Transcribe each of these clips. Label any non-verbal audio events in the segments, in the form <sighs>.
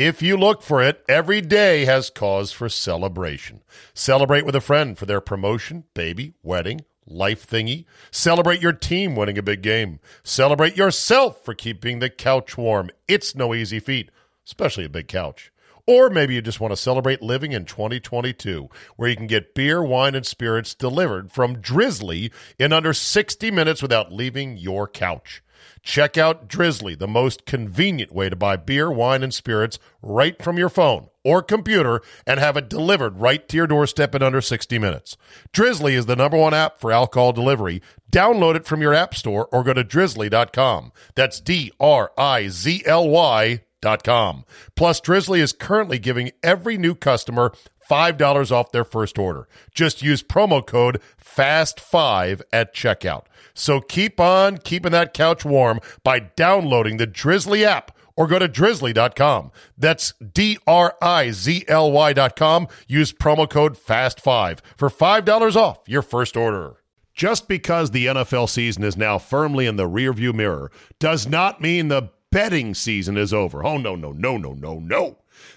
If you look for it, every day has cause for celebration. Celebrate with a friend for their promotion, baby, wedding, life thingy. Celebrate your team winning a big game. Celebrate yourself for keeping the couch warm. It's no easy feat, especially a big couch. Or maybe you just want to celebrate living in 2022, where you can get beer, wine, and spirits delivered from Drizzly in under 60 minutes without leaving your couch. Check out Drizzly, the most convenient way to buy beer, wine, and spirits right from your phone or computer and have it delivered right to your doorstep in under 60 minutes. Drizzly is the number one app for alcohol delivery. Download it from your app store or go to drizzly.com. That's D R I Z L Y dot com. Plus, Drizzly is currently giving every new customer $5 off their first order. Just use promo code FAST5 at checkout. So keep on keeping that couch warm by downloading the Drizzly app or go to drizzly.com. That's D R I Z L Y.com. Use promo code FAST5 for $5 off your first order. Just because the NFL season is now firmly in the rearview mirror does not mean the betting season is over. Oh, no, no, no, no, no, no.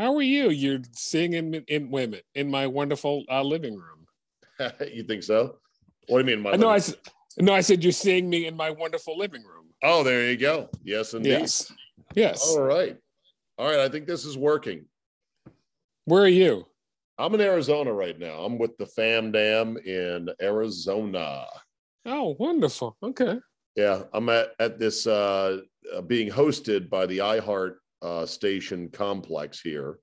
How are you? You're singing in, in women in my wonderful uh, living room. <laughs> you think so? What do you mean? My no, I said no. I said you're seeing me in my wonderful living room. Oh, there you go. Yes, indeed. Yes. Yes. All right. All right. I think this is working. Where are you? I'm in Arizona right now. I'm with the Fam Dam in Arizona. Oh, wonderful. Okay. Yeah, I'm at at this uh, uh being hosted by the iHeart uh, station complex here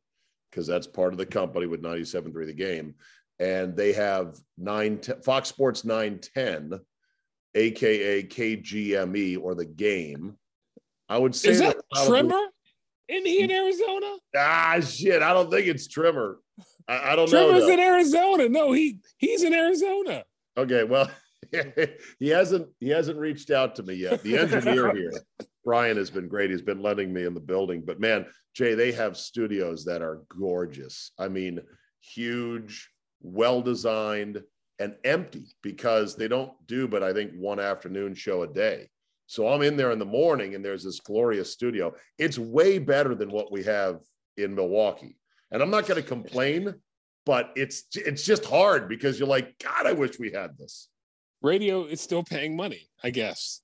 because that's part of the company with 97.3 the game. And they have nine Fox Sports 910, aka KGME or the game. I would say is that, that Trimmer in he in Arizona? Ah shit. I don't think it's Trimmer. I, I don't Trimmer's know. Trimmer's in Arizona. No, he he's in Arizona. Okay, well, <laughs> he hasn't he hasn't reached out to me yet. The engineer here, <laughs> Brian, has been great. He's been letting me in the building. But man, Jay, they have studios that are gorgeous. I mean, huge, well designed, and empty because they don't do but I think one afternoon show a day. So I'm in there in the morning and there's this glorious studio. It's way better than what we have in Milwaukee. And I'm not going to complain, but it's it's just hard because you're like, God, I wish we had this radio is still paying money, I guess.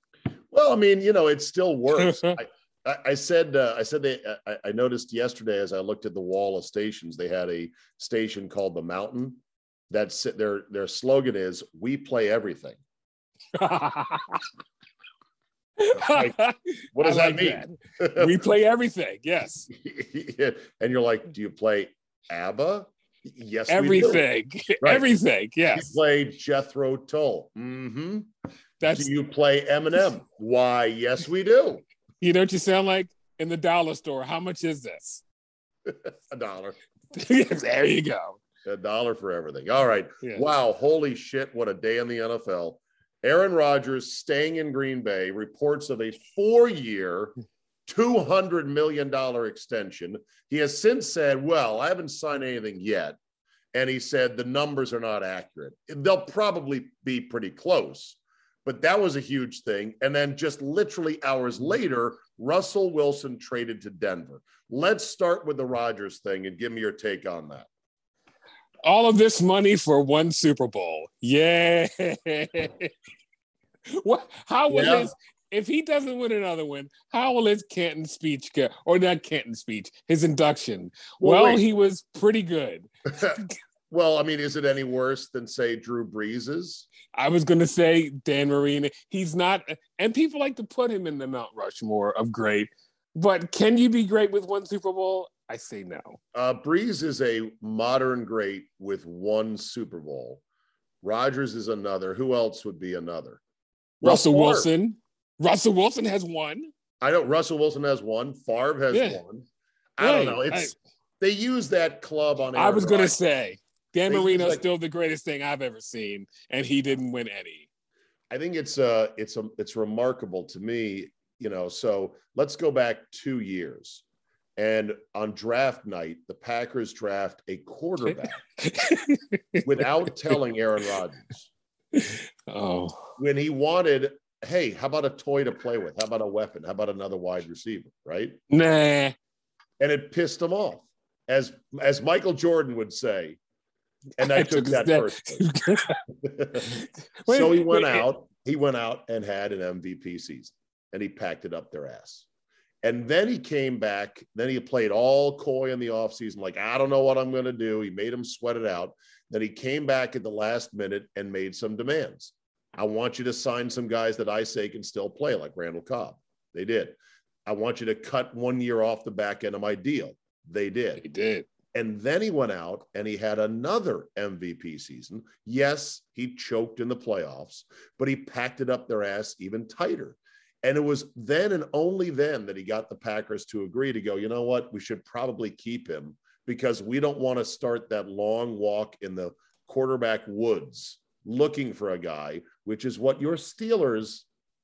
Well, I mean, you know, it still works. <laughs> I, I, said, uh, I said they. I, I, noticed yesterday as I looked at the wall of stations, they had a station called the Mountain. That's their their slogan is "We play everything." <laughs> like, what does like that mean? That. we play everything. Yes. <laughs> and you're like, do you play ABBA? Yes, everything, right. everything. Yes. You play Jethro Tull. Mm-hmm. That's. Do you play Eminem? Why? Yes, we do. You know what you sound like in the dollar store. How much is this? <laughs> a dollar. <laughs> there you go. A dollar for everything. All right. Wow. Holy shit! What a day in the NFL. Aaron Rodgers staying in Green Bay. Reports of a four-year, $200 million extension. He has since said, Well, I haven't signed anything yet. And he said the numbers are not accurate. They'll probably be pretty close, but that was a huge thing. And then just literally hours later, Russell Wilson traded to Denver. Let's start with the Rodgers thing and give me your take on that. All of this money for one Super Bowl. Yeah. <laughs> what? How will yeah. his if he doesn't win another one, how will his Canton speech go? Or not Canton speech, his induction. Well, well he was pretty good. <laughs> well, I mean, is it any worse than say Drew Brees's? I was going to say Dan Marino. He's not, and people like to put him in the Mount Rushmore of great. But can you be great with one Super Bowl? I say no. Uh, Brees is a modern great with one Super Bowl. Rodgers is another. Who else would be another? Russell Wilson. Russell Wilson has one. I know Russell Wilson has one. Favre has yeah. one. I don't know. It's I, they use that club on. Aaron I was going to say Dan Marino's like, still the greatest thing I've ever seen, and he didn't win any. I think it's uh it's a it's remarkable to me, you know. So let's go back two years, and on draft night, the Packers draft a quarterback <laughs> without telling Aaron Rodgers. Oh, when he wanted hey, how about a toy to play with? How about a weapon? How about another wide receiver? Right? Nah. And it pissed him off, as as Michael Jordan would say. And I, <laughs> took, that personally. <laughs> <laughs> so he went wait, out. He went out and had an MVP season, and he packed it up their ass. And then he came back. Then he played all coy in the offseason, like, I don't know what I'm going to do. He made him sweat it out. Then he came back at the last minute and made some demands. I want you to sign some guys that I say can still play, like Randall Cobb. They did. I want you to cut one year off the back end of my deal. They did. They did. And then he went out and he had another MVP season. Yes, he choked in the playoffs, but he packed it up their ass even tighter. And it was then and only then that he got the Packers to agree to go, you know what? We should probably keep him because we don't want to start that long walk in the quarterback woods looking for a guy, which is what your Steelers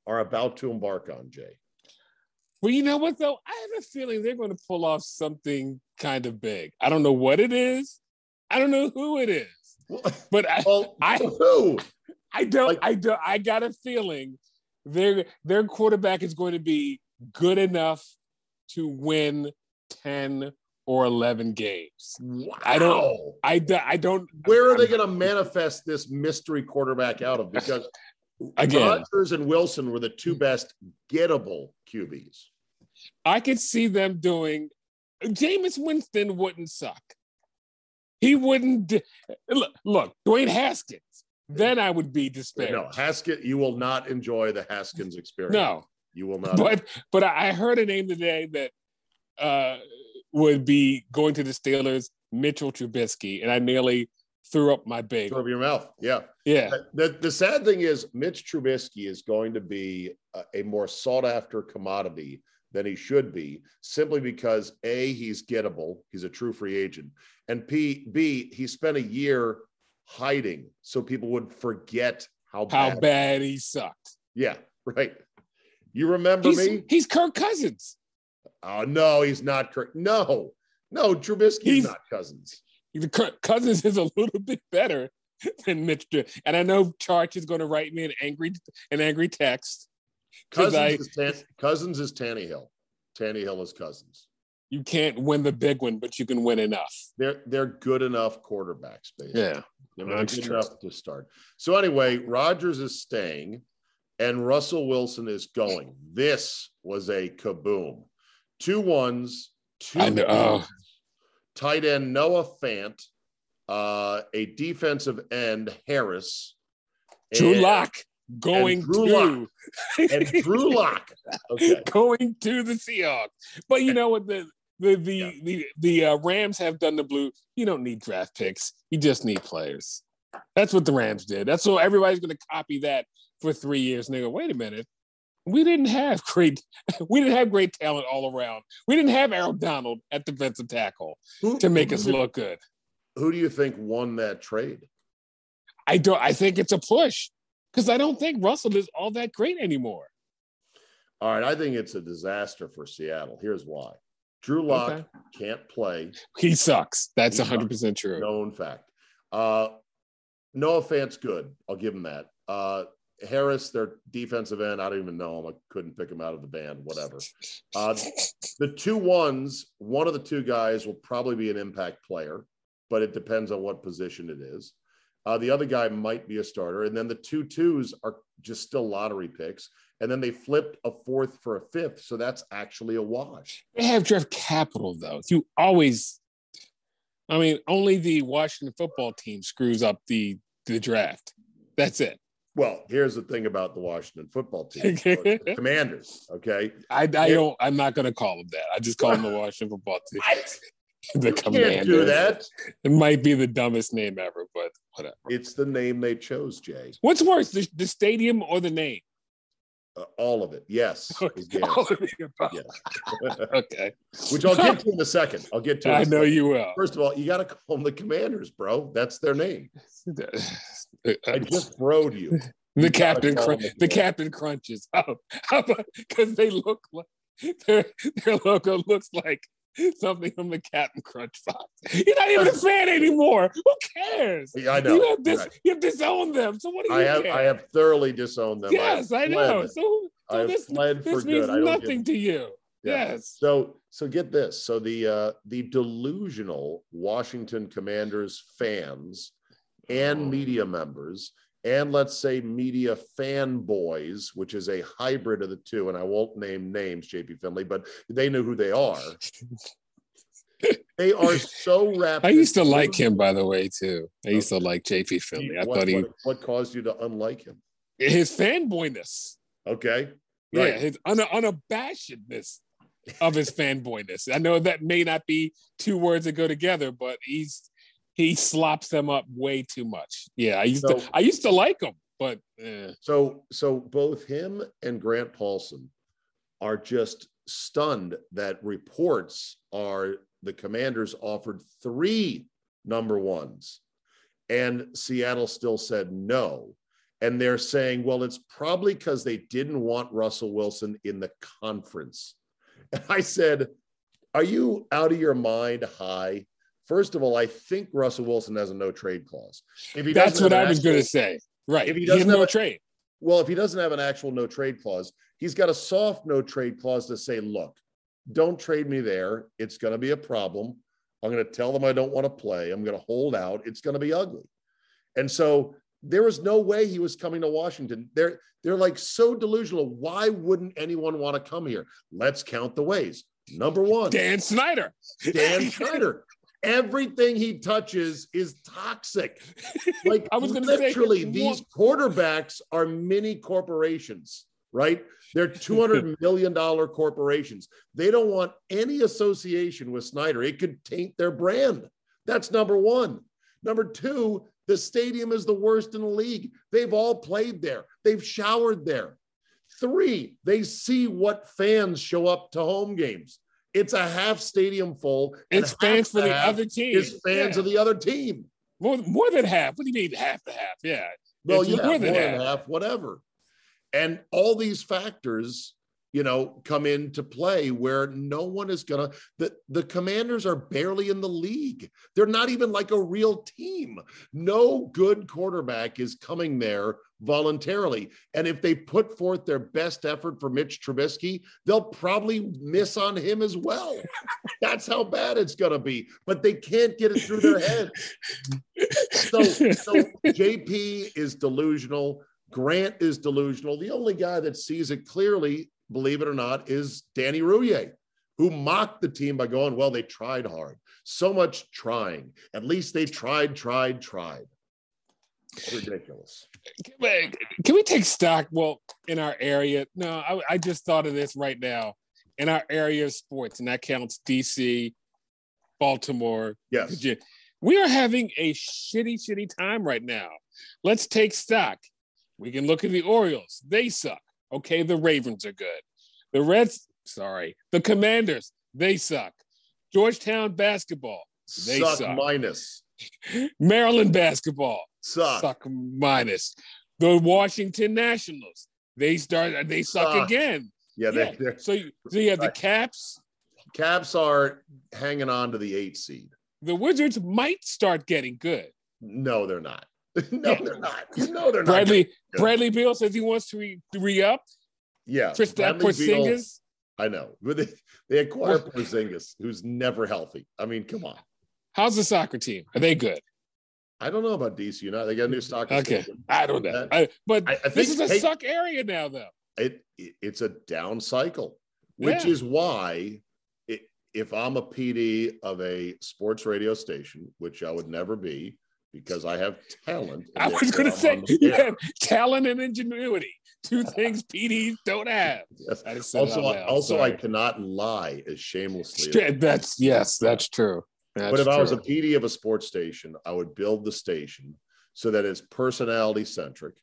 are about to embark on, Jay. Well, you know what though? I have a feeling they're going to pull off something kind of big. I don't know what it is. I don't know who it is. <laughs> But I, well, I, who? I don't. Like, I don't. I got a feeling their their quarterback is going to be good enough to win ten or 11 games. Wow. I don't, I, I don't. Where are they going to manifest this mystery quarterback out of? <laughs> Because again, Rodgers and Wilson were the two best gettable QBs. I could see them doing, Jameis Winston wouldn't suck. He wouldn't, look, look, Dwayne Haskins, then I would be despairing. No, Haskins, you will not enjoy the Haskins experience. No. You will not. But, but I heard a name today that, uh, would be going to the Steelers, Mitchell Trubisky, and I nearly threw up my big. Threw up your mouth. Yeah. Yeah. The, the sad thing is, Mitch Trubisky is going to be a, a more sought after commodity than he should be, simply because A, he's gettable, he's a true free agent, and P, B, he spent a year hiding so people would forget how how bad, bad he sucked. Yeah, right. You remember he's, me? He's Kirk Cousins. Oh no, he's not. Kirk. No, no, Trubisky he's, not Cousins. The cousins is a little <laughs> bit better than Mitch. And I know Charch is going to write me an angry an angry text. Cousins, I, is Tan, Cousins is Tannehill. Tannehill is Cousins. You can't win the big one, but you can win enough. They're they're good enough quarterbacks, basically. Yeah, they're good enough to start. So anyway, Rodgers is staying, and Russell Wilson is going. This was a kaboom two ones, two uh, tight end Noah Fant, uh, a defensive end Harris, Drew Lock going Drew to Lock. <laughs> and Drew Lock okay. going to the Seahawks. But you know what the the the yeah. the, the uh, Rams have done the blue. You don't need draft picks. You just need players. That's what the Rams did. That's what everybody's going to copy that for three years. And they go, wait a minute we didn't have great <laughs> we didn't have great talent all around. We didn't have Aaron Donald at defensive tackle who, to make us look good. Who do you think won that trade? I don't I think it's a push because I don't think Russell is all that great anymore. All right, I think it's a disaster for Seattle. Here's why: Drew Lock Okay. can't play. He sucks. That's He 100% true. Known fact. Uh, Noah Fant's good. I'll give him that. Uh, Harris, their defensive end, I don't even know him. I couldn't pick him out of the band. Whatever. Uh, the two ones, one of the two guys will probably be an impact player, but it depends on what position it is. Uh, the other guy might be a starter, and then the two twos are just still lottery picks. And then they flipped a fourth for a fifth, so that's actually a wash. They have draft capital, though. You always, I mean, only the Washington football team screws up the the draft. That's it. Well, here's the thing about the Washington football team, the <laughs> Commanders. Okay, I, I don't. I'm not going to call them that. I just call them the Washington football team. the you can't do that. It might be the dumbest name ever, but whatever. It's the name they chose, Jay. What's worse, the, the stadium or the name? Uh, all of it. Yes. <laughs> is All of the above. Yeah. <laughs> okay. Which I'll get <laughs> to in a second. I'll get to. it in know second. you will. First of all, you got to call them the Commanders, bro. That's their name. I just broed you. the gotta captain, call crun- them the captain crunches. Because they look like their their logo looks like <laughs> something from the Captain Crunch box. You're not even a fan anymore. Who cares? Yeah, I know. You have this. Right. You have disowned them. So what do you I have care? I have thoroughly disowned them. yes, I have know. So, I so have this fled for this means good. I nothing to you. Yeah. Yes. So so get this. So the uh the delusional Washington Commanders fans and media members and let's say media fanboys, which is a hybrid of the two, and I won't name names, JP Finlay, but they know who they are. <laughs> they are so wrapped. I used to like him, by the way, too. I used to like JP Finlay. I what, thought he what, what caused you to unlike him? his fanboyness. Okay. Yeah, his un- unabashedness of his <laughs> fanboyness. I know that may not be two words that go together, but he's he slops them up way too much. Yeah, I used So- to I used to like him, but eh. So, so both him and Grant Paulsen are just stunned that reports are the Commanders offered three number ones, and Seattle still said no. And they're saying, well, it's probably because they didn't want Russell Wilson in the conference. <laughs> And I said, are you out of your mind high? First of all, I think Russell Wilson has a no trade clause. If he that's what I was going to say. Right. If he He doesn't no have a- trade. well, if he doesn't have an actual no trade clause, he's got a soft no trade clause to say, look, don't trade me there. It's going to be a problem. I'm going to tell them I don't want to play. I'm going to hold out. It's going to be ugly. And so there was no way he was coming to Washington. They're they're like so delusional. Why wouldn't anyone want to come here? Let's count the ways. Number one, Dan Snyder. Dan Schneider. Everything he touches is toxic. <laughs> Like I was gonna say, literally, these quarterbacks are mini corporations, right? They're <laughs> two hundred million dollar corporations. They don't want any association with Snyder. It could taint their brand. That's number one. Number two, the stadium is the worst in the league. They've all played there. They've showered there. Three, they see what fans show up to home games. It's a half stadium full. and It's fans for the other team. It's fans Yeah. of the other team. more, more than half. What do you mean half to half? Yeah. Well, It's yeah, more more than than, half. half, whatever. And all these factors, you know, come into play where no one is gonna. The the Commanders are barely in the league. They're not even like a real team. No good quarterback is coming there voluntarily. And if they put forth their best effort for Mitch Trubisky, they'll probably miss on him as well. <laughs> That's how bad it's gonna be. But they can't get it through their head. So, so JP is delusional. Grant is delusional. The only guy that sees it clearly, believe it or not, is Danny Rouhier, who mocked the team by going, Well, they tried hard. So much trying. At least they tried, tried, tried. Ridiculous. Can we take stock? Well, in our area, no, I, I just thought of this right now. In our area of sports, and that counts DC, Baltimore, Yes. Virginia. We are having a shitty, shitty time right now. Let's take stock. We can look at the Orioles. They suck. Okay, the Ravens are good. The Reds, sorry, the Commanders, they suck. Georgetown basketball, They suck suck. minus. <laughs> Maryland basketball, Suck. suck minus. The Washington Nationals, they start they suck Suck. again. Yeah, Yeah. they, they're, So you, so you have the Caps. Caps are hanging on to the eight seed. The Wizards might start getting good. No, they're not. <laughs> no, they're not. You know they're not. Bradley good. Bradley Beal says he wants to re, re up. Yeah, Kristaps Bradley Beal- I know, but they, they acquired Porzingis, who's never healthy. I mean, come on. How's the soccer team? Are they good? I don't know about DC United. They got a new soccer Okay. stadium. I don't know. I, but I- I this is a hey- suck area now, though. It, it it's a down cycle, which Yeah. is why it, if I'm a PD of a sports radio station, which I would never be because I have talent. I was going to say <laughs> you have talent and ingenuity, two <laughs> things PDs don't have. <laughs> Yes. I Also, out also, I cannot lie as shamelessly. as that's yes, that's true. That's but if I was a. PD of a sports station, I would build the station so that it's personality centric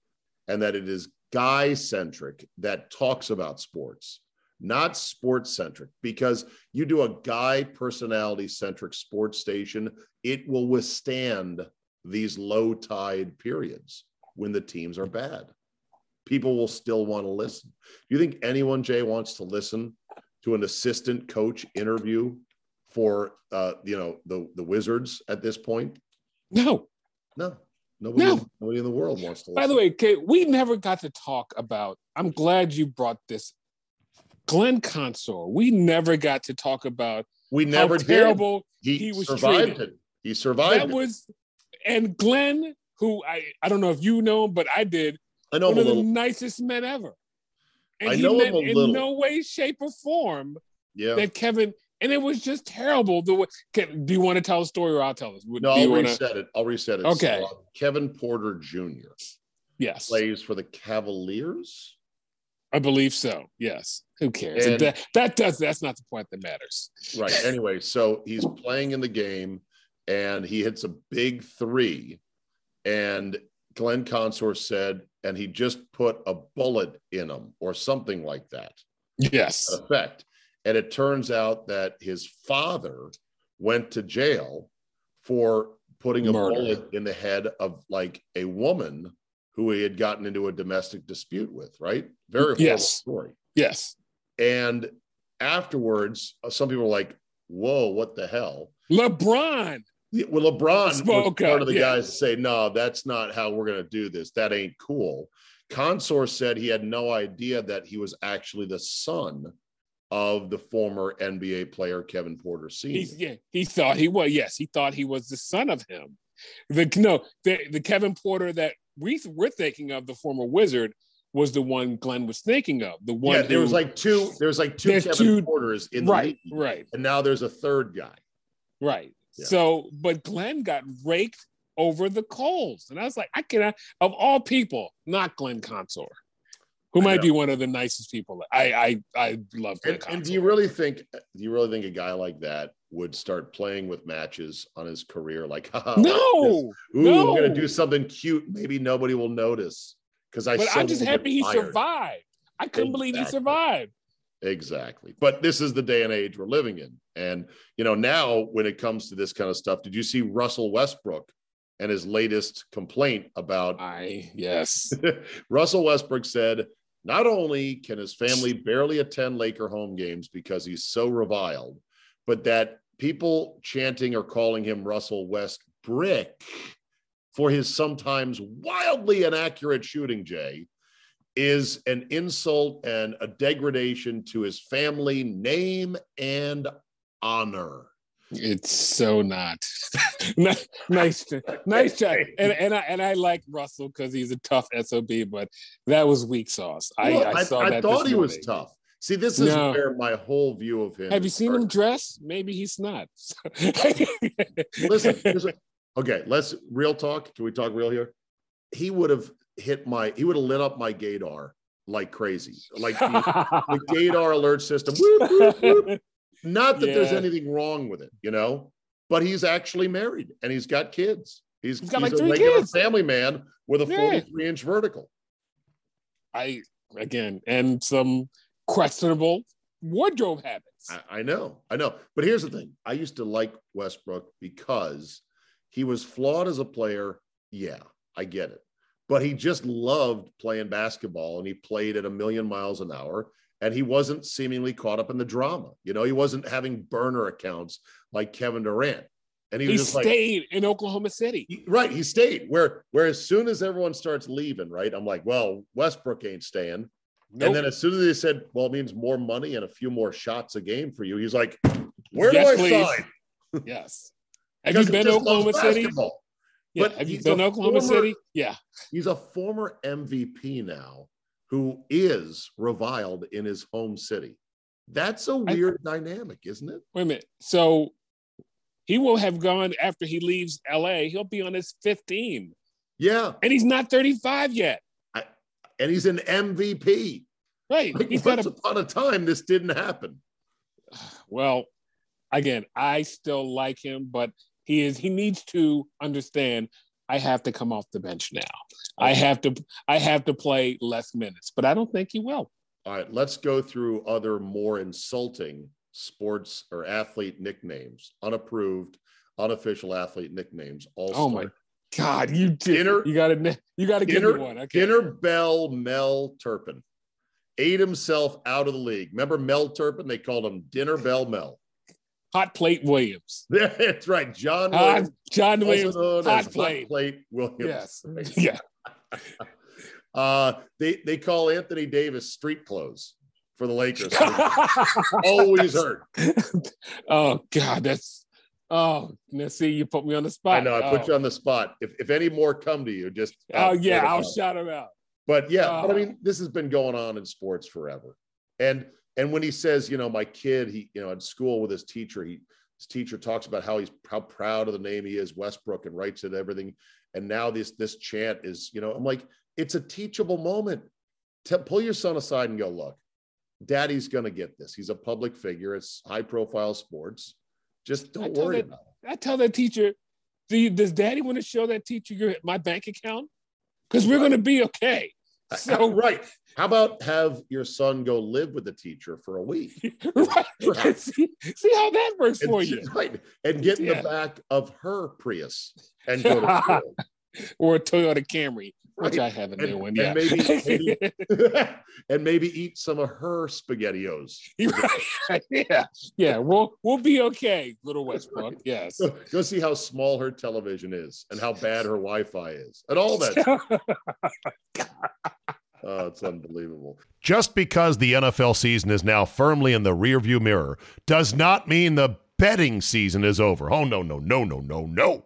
and that it is guy centric that talks about sports, not sports centric. Because you do a guy personality centric sports station, it will withstand these low tide periods when the teams are bad. People will still want to listen. Do you think anyone, Jay, wants to listen to an assistant coach interview for uh, you know the the Wizards at this point? no. No, nobody, No. nobody in the world wants to. By the way, Kate, we never got to talk about. I'm glad you brought this. Glenn Consor. We never got to talk about we never terrible He, he was survived treated. it. He survived. that it. was. And Glenn, who I I don't know if you know him, but I did. I know him one of the nicest men ever. And I he know him meant in little. no way, shape, or form Yeah. that Kevin. And it was just terrible. The way. Can, do you want to tell a story, or I'll tell it? No, I'll wanna- reset it. I'll reset it. Okay. So, uh, Kevin Porter Jr. Yes, plays for the Cavaliers. I believe so. Yes. Who cares? And- that, that does. That's not the point that matters. Right. Anyway, so he's playing in the game and he hits a big three. And Glenn Consor said, and he just put a bullet in him or something like that. Yes. effect. And it turns out that his father went to jail for putting a Murder. bullet in the head of like a woman who he had gotten into a domestic dispute with, right? Very Yes. story. Yes. And afterwards, some people were like, whoa, what the hell? LeBron. Well, LeBron was one of the yeah. guys to say, no, that's not how we're going to do this. That ain't cool. Consor said he had no idea that he was actually the son of the former NBA player Kevin Porter Sr. He's, yeah, he thought he was. Yes, he thought he was the son of him. The no, the, the Kevin Porter that we we're thinking of, the former Wizard, was the one Glenn was thinking of. The one yeah, there was like two. There was like two Kevin two- Porters in the right, league, right, and now there's a third guy. right. Yeah. So, but Glenn got raked over the coals, and I was like, I cannot. Of all people, not Glenn Consor, who might be one of the nicest people. I I I love Glenn And, Consor. and do you really think? Do you really think a guy like that would start playing with matches on his career? Like, haha, <laughs> oh, no, Ooh, no. I'm gonna do something cute. Maybe nobody will notice because I. but I'm just happy he fired. survived. I couldn't believe he survived. Exactly. But this is the day and age we're living in. And, you know, now when it comes to this kind of stuff, did you see Russell Westbrook and his latest complaint about I yes. <laughs> Russell Westbrook said, not only can his family barely attend Laker home games because he's so reviled, but that people chanting or calling him Russell West Brick for his sometimes wildly inaccurate shooting, Jay, is an insult and a degradation to his family name and honor. It's so not. <laughs> nice, <laughs> nice, try. And and I and I like Russell because he's a tough sob, but that was weak sauce. I, Well, I saw that. thought he was tough. See, this is No. where my whole view of him. Have you seen him dress? Maybe he's not. <laughs> Listen, okay, let's real talk. Can we talk real here? He would have hit my, he would have lit up my gaydar like crazy, like the, <laughs> the gaydar alert system. Whoop, whoop, whoop. Not that there's anything wrong with it, you know, but he's actually married and he's got kids. He's, He's got, he's like, a regular kids. family man with a Yeah. 43 inch vertical. I again and some questionable wardrobe habits. I, I know, I know. But here's the thing I used to like Westbrook because he was flawed as a player. Yeah, I get it. But he just loved playing basketball and he played at a million miles an hour and he wasn't seemingly caught up in the drama. You know, he wasn't having burner accounts like Kevin Durant. And he, He was just like, stayed in Oklahoma City. he- right, he stayed. Where where as soon as everyone starts leaving, right, I'm like, well, Westbrook ain't staying. Nope. And then as soon as they said, well, it means more money and a few more shots a game for you, he's like, where Yes, do I please. sign? yes. <laughs> Have you been to Oklahoma City? basketball. Yeah. But Have you been to Oklahoma former- City? Yeah. He's a former MVP now who is reviled in his home city. That's a weird dynamic, isn't it? Wait a minute. So he will have gone after he leaves LA. He'll be on his 15, Yeah. and he's not 35 yet. And he's an MVP. Right. Like He's once a upon a time, this didn't happen. <sighs> well. Again, I still like him, but he is. He needs to understand. I have to come off the bench now. I have to. I have to play less minutes, but I don't think he will. All right, let's go through other more insulting sports or athlete nicknames, unapproved, unofficial athlete nicknames. All Oh my God, you did. Dinner- You got to. You got to give me one. Okay. Dinner Bell Mel Turpin ate himself out of the league. Remember Mel Turpin? They called him Dinner Bell Mel. Hot plate Williams. <laughs> That's right, John Williams, John Williams. hot plate. Hot Plate Williams. Yes. <laughs> Yeah. <laughs> Uh, they they call Anthony Davis street clothes for the Lakers. Always hurt. oh God, that's oh now see you put me on the spot. I know. I put oh. you on the spot. If if any more come to you, just Oh yeah, I'll shout them out. But yeah, but I Oh. mean, this has been going on in sports forever. And and when he says, you know, my kid, he, you know, at school with his teacher, he his teacher talks about how he's how proud of the name he is, Westbrook, and writes it everything. And now this this chant is, you know, I'm like, it's a teachable moment. Te- pull your son aside and go, look, daddy's gonna get this. He's a public figure, it's high profile sports. Just don't worry that- about it. I tell that teacher, do you, does Daddy want to show that teacher your my bank account? Because we're going to be okay. Uh, so right. How about have your son go live with the teacher for a week? <laughs> right, Right. see, see how that works and, for <laughs> you, right, and get in Yeah. the back of her Prius and go to <laughs> school. <laughs> or a Toyota Camry, which I have a And- new one. and Yeah, maybe- <laughs> maybe- <laughs> and maybe eat some of her spaghettios. Right. yeah, yeah. We'll we'll be okay, little Westbrook. Yes. Go, go see how small her television is and how bad her Wi-Fi is and all that. Oh, it's unbelievable. Just because the NFL season is now firmly in the rearview mirror does not mean the betting season is over. Oh, no, no, no, no, no, no.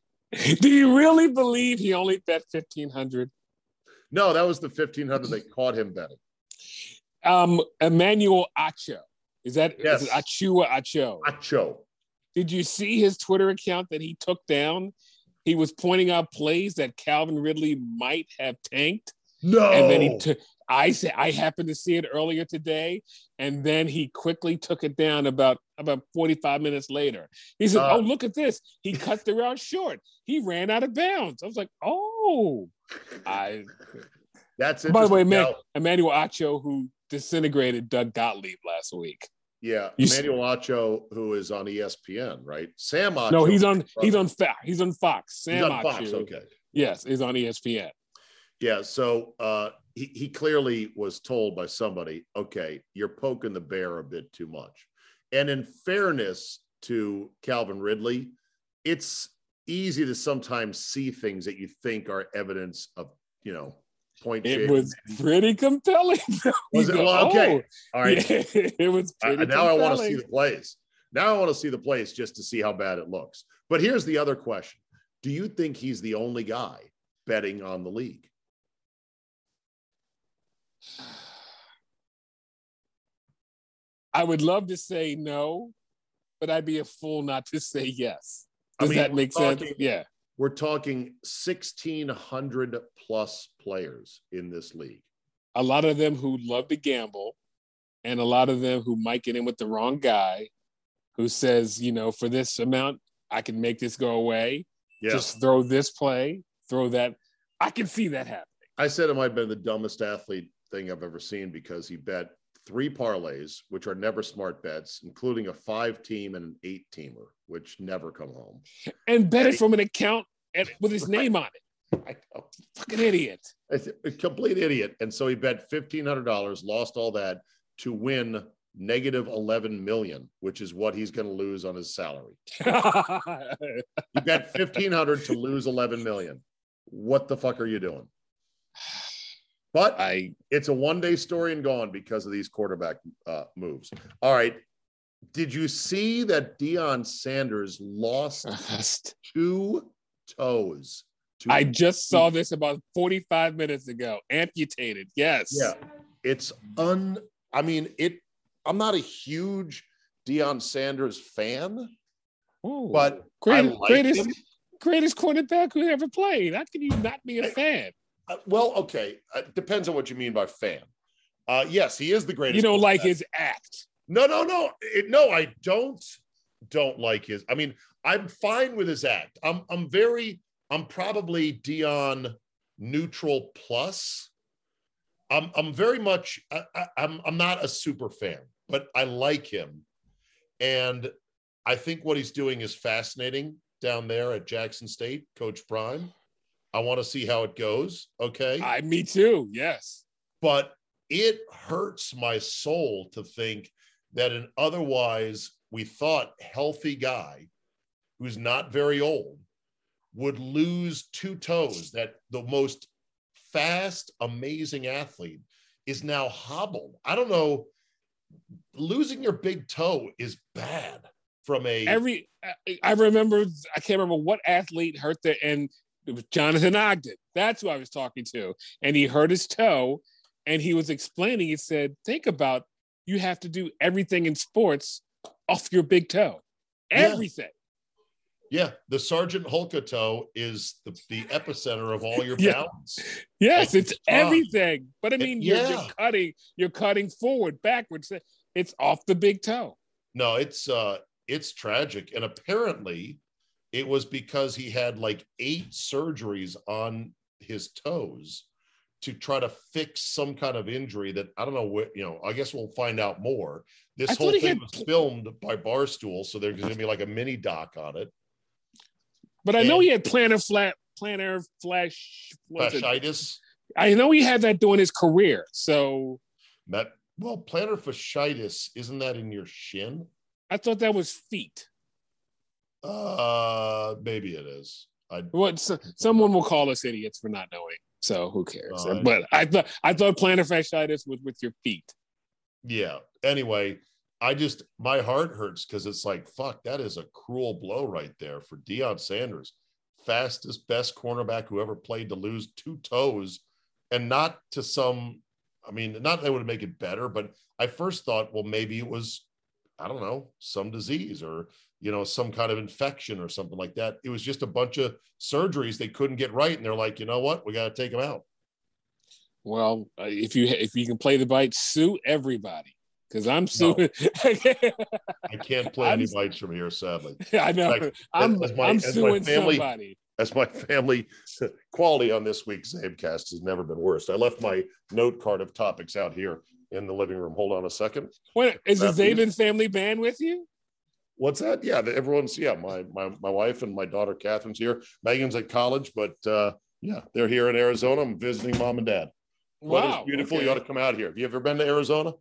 <laughs> Do you really believe he only bet fifteen hundred? No, that was the 1500 they caught him betting. Um, Emmanuel Acho. Is that Yes. it Achua Acho? Acho. Did you see his Twitter account that he took down? He was pointing out plays that Calvin Ridley might have tanked, No. and then he took. I said I happened to see it earlier today, and then he quickly took it down about about forty five minutes later. He said, Uh, "Oh, look at this! He cut the route short. He ran out of bounds." I was like, "Oh." I That's by the way, man, Now, Emmanuel Acho, who disintegrated Doug Gottlieb last week. Yeah, You Emmanuel Acho, who is on ESPN, right? Sam Acho. No, he's on he's on. He's on Fox. He's Sam on Fox. Okay. Yes, is on ESPN. Yeah. So uh, he, he clearly was told by somebody, okay, you're poking the bear a bit too much. And in fairness to Calvin Ridley, it's easy to sometimes see things that you think are evidence of, you know, point. It shaving. was pretty compelling. <laughs> Was it? Well, okay. "Oh." All right. <laughs> Yeah, it was I- pretty now I want to see the plays. Now I want to see the plays just to see how bad it looks. But here's the other question: Do you think he's the only guy betting on the league? <sighs> I would love to say no, but I'd be a fool not to say yes. I Does mean, that make sense? Yeah. We're talking 1,600 plus players in this league. A lot of them who love to gamble, and a lot of them who might get in with the wrong guy who says, you know, for this amount, I can make this go away. Yeah. Just throw this play, throw that. I can see that happen. I said it might have been the dumbest athlete thing I've ever seen because he bet three parlays, which are never smart bets, including a five team and an eight teamer, which never come home. And bet Right. it from an account and with his name on it. I know. Fucking idiot. A complete idiot. And so he bet fifteen hundred dollars, lost all that to win negative eleven million, which is what he's going to lose on his salary. You bet fifteen hundred to lose eleven million. What the fuck are you doing? But I it's a one day story and gone because of these quarterback uh, moves. All right. Did you see that Deion Sanders lost <laughs> two toes? Two I just saw this about 45 minutes ago. Amputated. Yes. Yeah, it's un. I mean, it. I'm not a huge Deion Sanders fan, Ooh. but Great- I like greatest him. greatest cornerback who ever played. How can you not be a fan? Uh, well, okay, uh, depends on what you mean by fan. Uh, yes, he is the greatest. You don't like his act. No, no, no, it, no. I don't. Don't like his. I mean, I'm fine with his act. I'm. I'm very. I'm probably Deion neutral plus. I'm. I'm very much. I, I, I'm. I'm not a super fan, but I like him, and I think what he's doing is fascinating down there at Jackson State, Coach Prime. I want to see how it goes. Okay I me too. Yes. but it hurts my soul to think that an otherwise we thought healthy guy who's not very old would lose two toes that the most fast amazing athlete is now hobbled i don't know losing your big toe is bad from a Every I- remember I can't remember what athlete hurt the and it was Jonathan Ogden. That's who I was talking to. And he hurt his toe and he was explaining, he said, think about you have to do everything in sports off your big toe. Everything. yeah the sergeant hulka toe is the, the epicenter of all your <laughs> Yeah. balance Yes, It's it's tough. everything. But I mean, you're, Yeah. you're cutting, you're cutting forward, backwards. It's off the big toe. No, it's uh it's tragic. And apparently it was because he had like eight surgeries on his toes to try to fix some kind of injury that I don't know what, you know, I guess we'll find out more. This I whole thing had- was filmed by Barstool, so there's gonna be like a mini doc on it. But I know he had plantar flat, plantar flash. Fasciitis. I know he had that during his career. So That well, plantar fasciitis, isn't that in your shin? I thought that was feet. Uh maybe it is. I What so, someone will call us idiots for not knowing. So who cares? Uh, but I thought I thought plantar fasciitis was with your feet. yeah anyway i just my heart hurts because it's like fuck that is a cruel blow right there for Deion sanders fastest best cornerback who ever played to lose two toes and not to some i mean not that would make it better but i first thought well maybe it was i don't know some disease or you know some kind of infection or something like that it was just a bunch of surgeries they couldn't get right and they're like you know what we got to take him out Well, uh, if you if you can play the bite, sue everybody because I'm No. suing. i can't <laughs> play any bites from here sadly <laughs> I know. Like, I'm as my- I'm as my suing family- somebody. as my family <laughs> quality on this week's Zabecast has never been worse. I left my note card of topics out here. in the living room. Hold on a second. What is the. Czaban family band with you? What's that? Yeah, everyone's yeah. My my my wife and my daughter Catherine's here. Megan's at college, but uh, yeah, they're here in Arizona. I'm visiting mom and dad. Wow, beautiful. okay. You ought to come out here. Have you ever been to Arizona?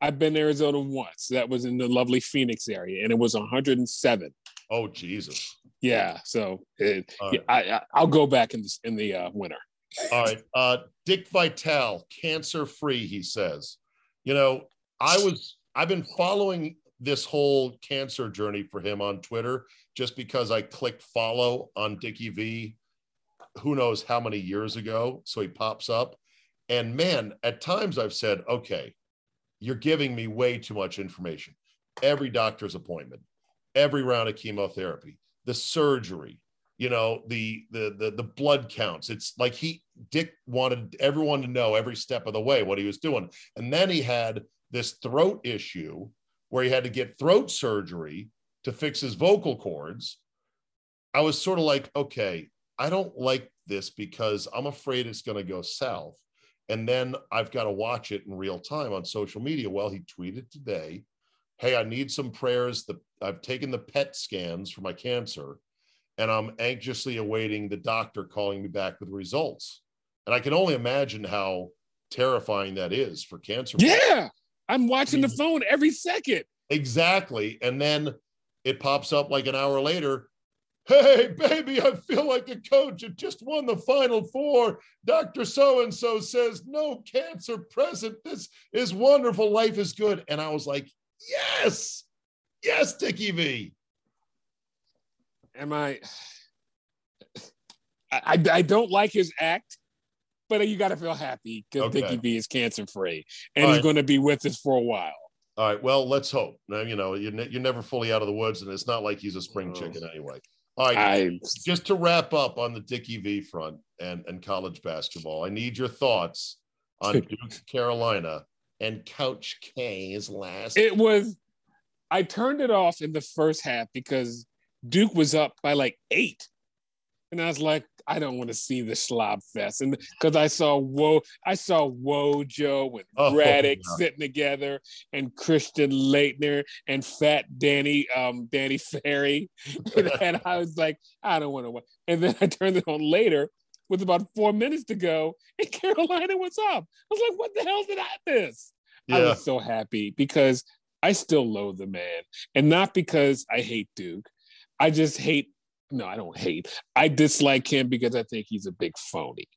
I've been to Arizona once. That was in the lovely Phoenix area, and it was 107. Oh Jesus! Yeah, so it, All yeah. I, I I'll go back in the in the uh, winter. All right. Uh, Dick Vitale, cancer free, he says. You know, I was, I've been following this whole cancer journey for him on Twitter just because I clicked follow on Dickie V, who knows how many years ago. So he pops up. And man, at times I've said, okay, you're giving me way too much information. Every doctor's appointment, every round of chemotherapy, the surgery, you know the the the the blood counts it's like he dick wanted everyone to know every step of the way what he was doing and then he had this throat issue where he had to get throat surgery to fix his vocal cords i was sort of like okay i don't like this because i'm afraid it's going to go south and then i've got to watch it in real time on social media well he tweeted today hey i need some prayers the, i've taken the pet scans for my cancer and I'm anxiously awaiting the doctor calling me back with results. And I can only imagine how terrifying that is for cancer. Yeah, I'm watching the phone every second. Exactly. And then it pops up like an hour later. Hey, baby, I feel like a coach. It just won the final four. Dr. So and so says no cancer present. This is wonderful. Life is good. And I was like, yes, yes, Dickie V. Am? I I, I don't like his act, but you got to feel happy because Okay. Dickie V is cancer free, and All he's right. going to be with us for a while. All right. Well, let's hope. Now, you know, you're, ne- you're never fully out of the woods, and it's not like he's a spring Oh. chicken anyway. All right. I just to wrap up on the Dickie V front and, and college basketball, I need your thoughts on <laughs> Duke Carolina and Coach K's last. it was. I turned it off in the first half because Duke was up by like eight, and I was like, I don't want to see the slob fest, and because I saw whoa, I saw Wojo and Oh, yeah. sitting together, and Christian Laettner and Fat Danny, um, Danny Ferry, <laughs> and I was like, I don't want to watch. And then I turned it on later with about four minutes to go, and <laughs> Carolina was up. I was like, what the hell did I miss? I yeah. was so happy because I still loathe the man. And not because I hate Duke. I just hate, no, I don't hate. I dislike him because I think he's a big phony.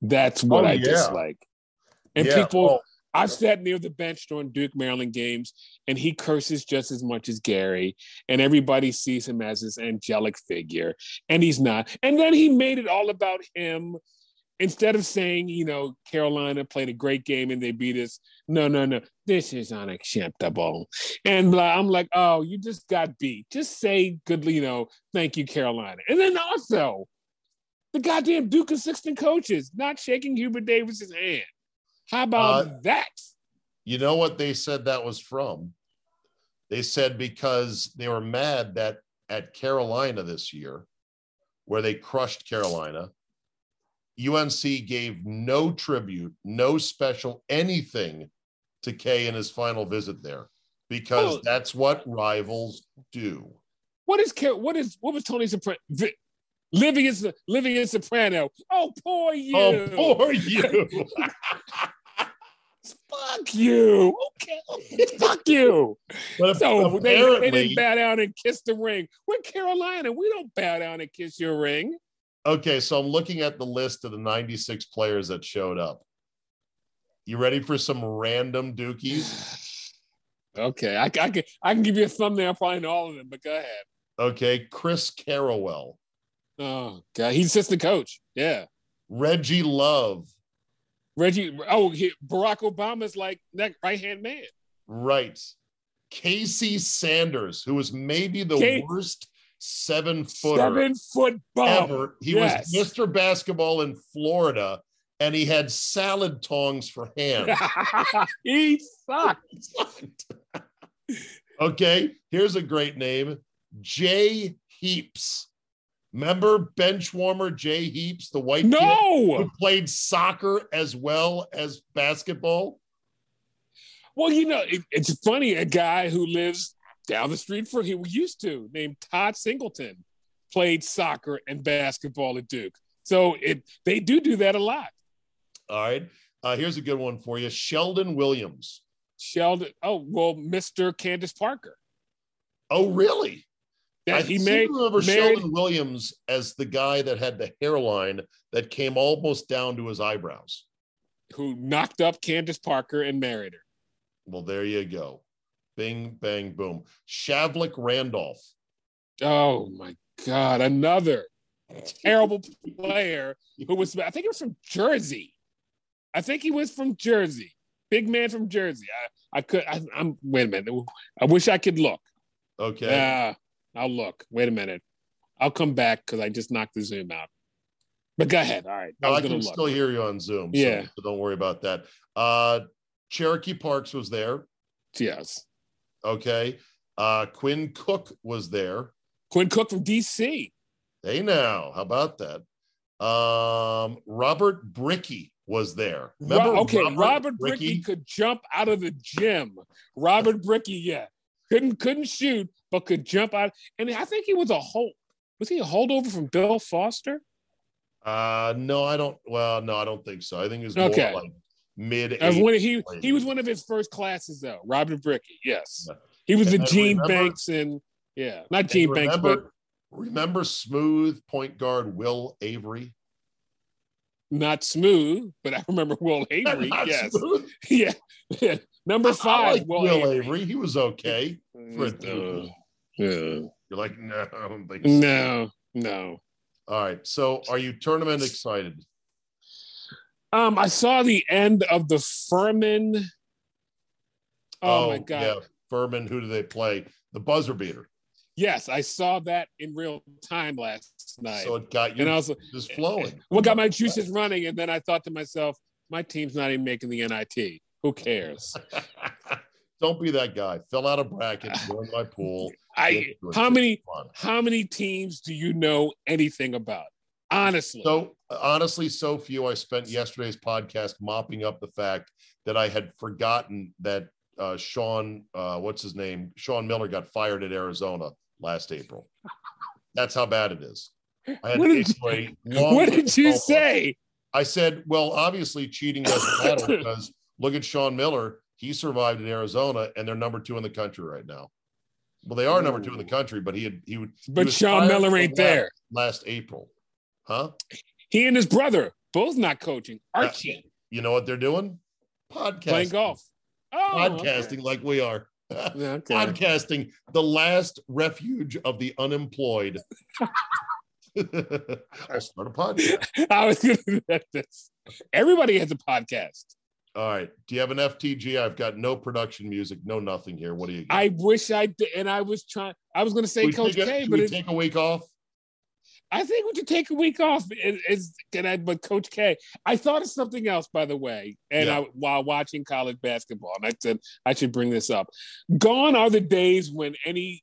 That's oh, what Oh, I yeah. dislike. And Yeah. people, Oh, I've sat near the bench during Duke Maryland games, and he curses just as much as Gary, and everybody sees him as this angelic figure, and he's not. And then he made it all about him instead of saying, you know, Carolina played a great game and they beat us. No, no, no, this is unacceptable. And blah, I'm like, oh, you just got beat. Just say good, you know, thank you, Carolina. And then also, the goddamn Duke assistant coaches not shaking Hubert Davis's hand. How about Uh, that? you know what they said that was from? They said because they were mad that at Carolina this year, where they crushed Carolina, UNC gave no tribute, no special anything to K in his final visit there because Oh. that's what rivals do. What is what is what was Tony Soprano? Vi- living in Sa- living in Soprano. Oh, poor you. Oh, poor you. <laughs> Fuck you. Okay. Fuck you. but So they, they didn't bow down and kiss the ring. We're Carolina. We don't bow down and kiss your ring. Okay, so I'm looking at the list of the 96 players that showed up. You ready for some random Dukies? <sighs> Okay, I, I can I can give you a thumbnail probably all of them, but go ahead. Okay, Chris Carrawell, Oh God, he's assistant coach. Yeah, Reggie Love, Reggie. Oh, he, Barack Obama's like that right hand man. right. Casey Sanders, who was maybe the Ca- worst seven foot Seven foot ever. He Yes. was Mr. Basketball in Florida, and he had salad tongs for hands. <laughs> he sucked. <laughs> okay, here's a great name Jay Heaps. Remember bench warmer Jay Heaps, the white kid No, who played soccer as well as basketball? Well, you know, it, it's funny. A guy who lives down the street from he used to, named Todd Singleton, played soccer and basketball at Duke. So it they do do that a lot. All right. Uh, here's a good one for you Sheldon Williams. Sheldon, oh, well, Mr. Candace Parker. Oh, really? That I he made, remember married- Sheldon Williams as the guy that had the hairline that came almost down to his eyebrows. who knocked up Candace Parker and married her. Well, there you go. Bing, bang, boom. Shavlik Randolph. Oh my God, another <laughs> terrible player who was, I think he was from Jersey. I think he was from Jersey. Big man from Jersey. I, I could, I, I'm, wait a minute. I wish I could look. Okay. Yeah, I'll look. Wait a minute. I'll come back because I just knocked the Zoom out. But go ahead. All right. No, was I can look. still hear you on Zoom. so- Yeah. So, don't worry about that. Uh, Cherokee Parks was there. Yes. Okay. Uh, Quinn Cook was there. Quinn Cook from DC. Hey, now, how about that? Um, Robert Brickey was there. Remember okay, Robert, Brickey? could jump out of the gym. Robert Brickey, yeah, couldn't couldn't shoot, but could jump out. And I think he was a hold. Was he a holdover from Bill Foster? Uh, no, I don't. Well, no, I don't think so. I think it was Okay. more like mid. He he was one of his first classes though. Robin Brickey, yes, he was And the Gene remember- Banks and yeah, not Gene Banks, but remember, remember smooth point guard Will Avery. not smooth. But I remember Will <laughs> Avery. Yes, <laughs> yeah, yeah. Number five, like Will, Will, Avery. Avery. He was okay. For Uh, yeah. You're like, no, I don't think so. No, no. All right. So, are you tournament excited? Um, I saw the end of the Furman. Oh, my god! Yeah, Furman. Who do they play? The buzzer beater. Yes, I saw that in real time last night, So it got you and I was just flowing. <laughs> what got my juices running, and then I thought to myself, my team's not even making the NIT. Who cares? <laughs> Don't be that guy. Fill out a bracket, join my pool. I Get to it. how many how many teams do you know anything about? Honestly, So honestly, so few. I spent yesterday's podcast mopping up the fact that I had forgotten that uh, Sean, uh, what's his name, Sean Miller, got fired at Arizona last April. That's how bad it is. I had What did <laughs> long what did you say? I said, well, obviously cheating doesn't matter <laughs> because look at Sean Miller. He survived in Arizona, and they're number two in the country right now. Well, they are number two in the country, but he had he would. But was Sean Miller ain't last- there. last April, huh? He and his brother both not coaching. Archie You know what they're doing? Podcasting. playing golf. Oh, Podcasting like we are. Okay. <laughs> Okay. Podcasting, the last refuge of the unemployed. <laughs> I'll start a podcast. <laughs> I was going to do this. Everybody has a podcast. All right. Do you have an FTG? I've got no production music, no nothing here. What do you got? I wish I did, and I was trying. I was going to say Should Coach a- K, but we take a week off? I think we should take a week off. Is, can I, but Coach K, I thought of something else by the way, and Yeah. I, while watching college basketball, and I said I should bring this up. Gone are the days when any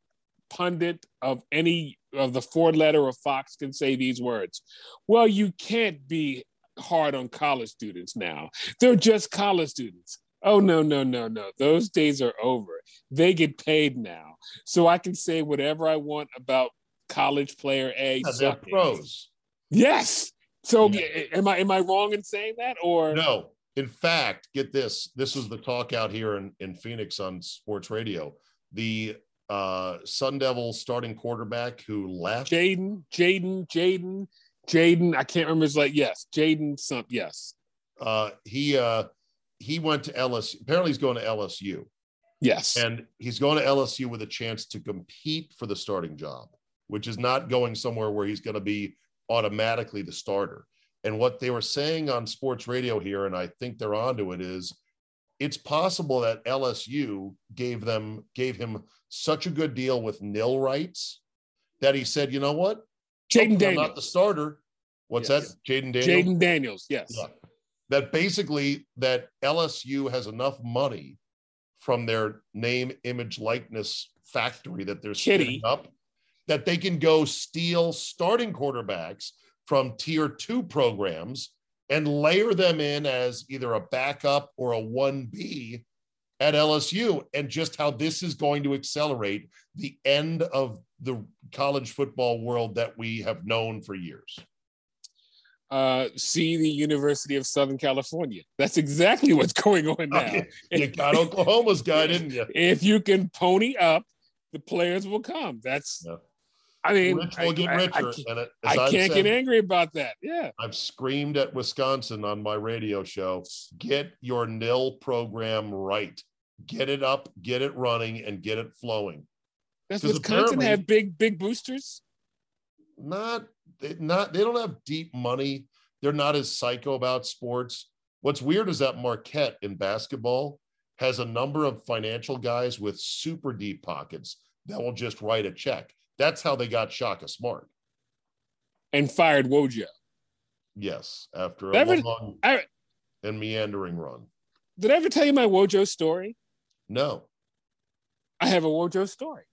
pundit of any of the four letter of Fox can say these words. Well, you can't be hard on college students now. They're just college students. Oh no, no, no, no. Those days are over. They get paid now. So I can say whatever I want about college player A. Yeah, they're pros. Yes. So Yeah. am I am I wrong in saying that or No. In fact, get this. This was the talk out here in, in Phoenix on sports radio. The uh, Sun Devil starting quarterback who left. Jayden, Jayden, Jayden, Jayden? I can't remember his like yes, Jayden some yes. uh, he uh, he went to LSU. Apparently, he's going to LSU, Yes. and he's going to LSU with a chance to compete for the starting job, which is not going somewhere where he's going to be automatically the starter. And what they were saying on sports radio here, and I think they're onto it, is it's possible that LSU gave them gave him such a good deal with nil rights that he said, you know what, Jayden I'm Daniels. not the starter. What's Yes. that? Jayden Daniels. Jayden Daniels, yes. Yeah. That basically that LSU has enough money from their name, image, likeness factory that they're Kitty. spinning up that they can go steal starting quarterbacks from tier two programs and layer them in as either a backup or a 1B at LSU and just how this is going to accelerate the end of the college football world that we have known for years? Uh, see the University of Southern California. That's exactly what's going on now. you got Oklahoma's guy, didn't you? <laughs> If you can pony up, the players will come. That's yeah. I mean, rich will get richer. I, I, I can't said, get angry about that. Yeah. I've screamed at Wisconsin on my radio show get your nil program right. Get it up, get it running, and get it flowing. Does Wisconsin have big, big boosters? Not, not, they don't have deep money. They're not as psycho about sports. What's weird is that Marquette in basketball has a number of financial guys with super deep pockets that will just write a check that's how they got Shaka Smart. And fired Wojo. Yes, after a ever, long I, and meandering run. Did I ever tell you my Wojo story? No. I have a Wojo story.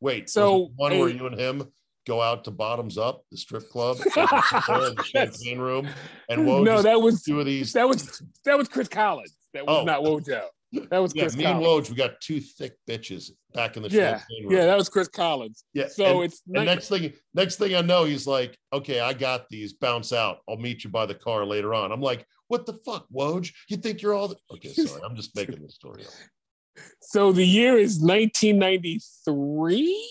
Wait, so one where you and him go out to Bottoms Up, the strip club, <laughs> the champagne room, and Wojo no, that was two of these. That was that was Chris Collins. That was oh. not Wojo. That was yeah, Chris me Collins. and Woj, we got two thick bitches back in the yeah, room. Yeah, that was Chris Collins. Yeah. So and, it's and next thing, next thing I know, he's like, "Okay, I got these. Bounce out. I'll meet you by the car later on." I'm like, "What the fuck, Woj? You think you're all?" The-? Okay, sorry, I'm just making the story up. So the year is 1993,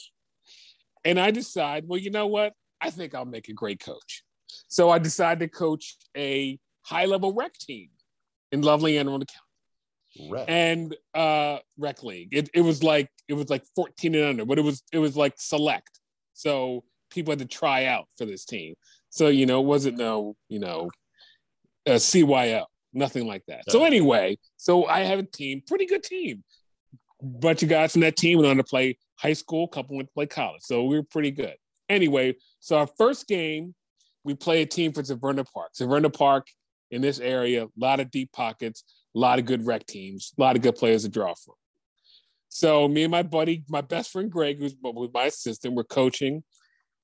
and I decide, well, you know what? I think I'll make a great coach. So I decide to coach a high-level rec team in lovely Anne Arundel County. Rec. and uh rec league. It, it was like it was like 14 and under, but it was it was like select. So people had to try out for this team. So you know, it wasn't no you know a CYO, nothing like that. So anyway, so I have a team, pretty good team. Bunch of guys from that team went on to play high school, couple went to play college. So we were pretty good. Anyway, so our first game, we play a team for Severna Park. Severna Park in this area, a lot of deep pockets a lot of good rec teams, a lot of good players to draw from. So me and my buddy, my best friend Greg, who's was my assistant, we're coaching.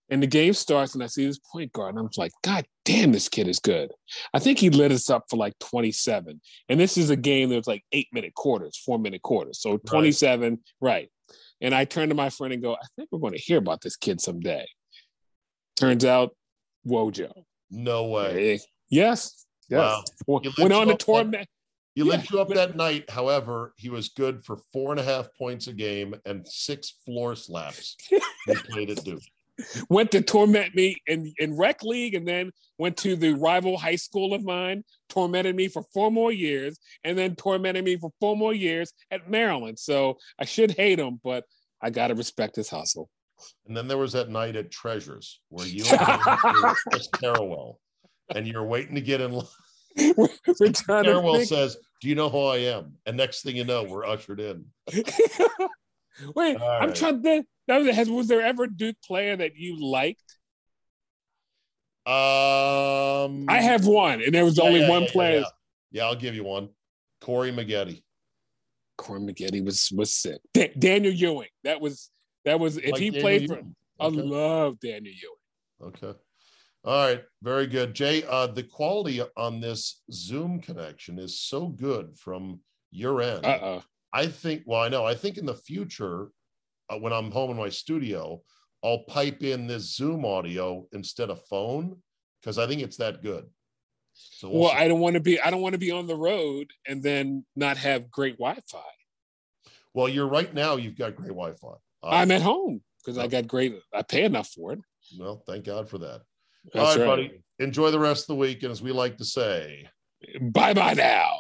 And the game starts, and I see this point guard, and I'm like, God damn, this kid is good. I think he lit us up for like 27. And this is a game that was like eight minute quarters, four minute quarters. So 27, right. right. And I turn to my friend and go, I think we're going to hear about this kid someday. Turns out, Wojo. No way. Yes. Yes. Wow. Went on to torment. He yeah. lit you up that night. However, he was good for four and a half points a game and six floor slaps. he <laughs> played at Duke. Went to torment me in, in rec league and then went to the rival high school of mine, tormented me for four more years, and then tormented me for four more years at Maryland. So I should hate him, but I got to respect his hustle. And then there was that night at Treasures where you <laughs> and Chris Carrawell, and you're waiting to get in line. <laughs> We're trying says, do you know who I am? And next thing you know, we're ushered in. <laughs> Wait, All I'm right. trying to. Was, has, was there ever a Duke player that you liked? Um, I have one, and there was yeah, only yeah, one yeah, player. Yeah. I'll give you one. Corey Maggette. Corey Maggette was was sick. Da- Daniel Ewing. That was that was if like he Daniel played Ewing. for. Okay. I love Daniel Ewing. Okay. All right, very good, Jay. Uh, the quality on this Zoom connection is so good from your end. Uh-uh. I think. Well, I know. I think in the future, uh, when I'm home in my studio, I'll pipe in this Zoom audio instead of phone because I think it's that good. So we'll, well I don't want to be. I don't want to be on the road and then not have great Wi-Fi. Well, you're right now. You've got great Wi-Fi. Uh, I'm at home because I got great. I pay enough for it. Well, thank God for that. That's All right, right, buddy. Enjoy the rest of the week. And as we like to say, bye bye now.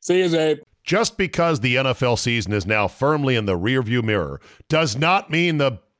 See you, Zabe. Just because the NFL season is now firmly in the rearview mirror does not mean the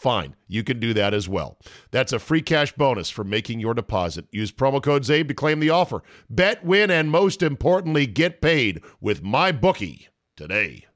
Fine, you can do that as well. That's a free cash bonus for making your deposit. Use promo code ZABE to claim the offer. Bet, win, and most importantly, get paid with my bookie today.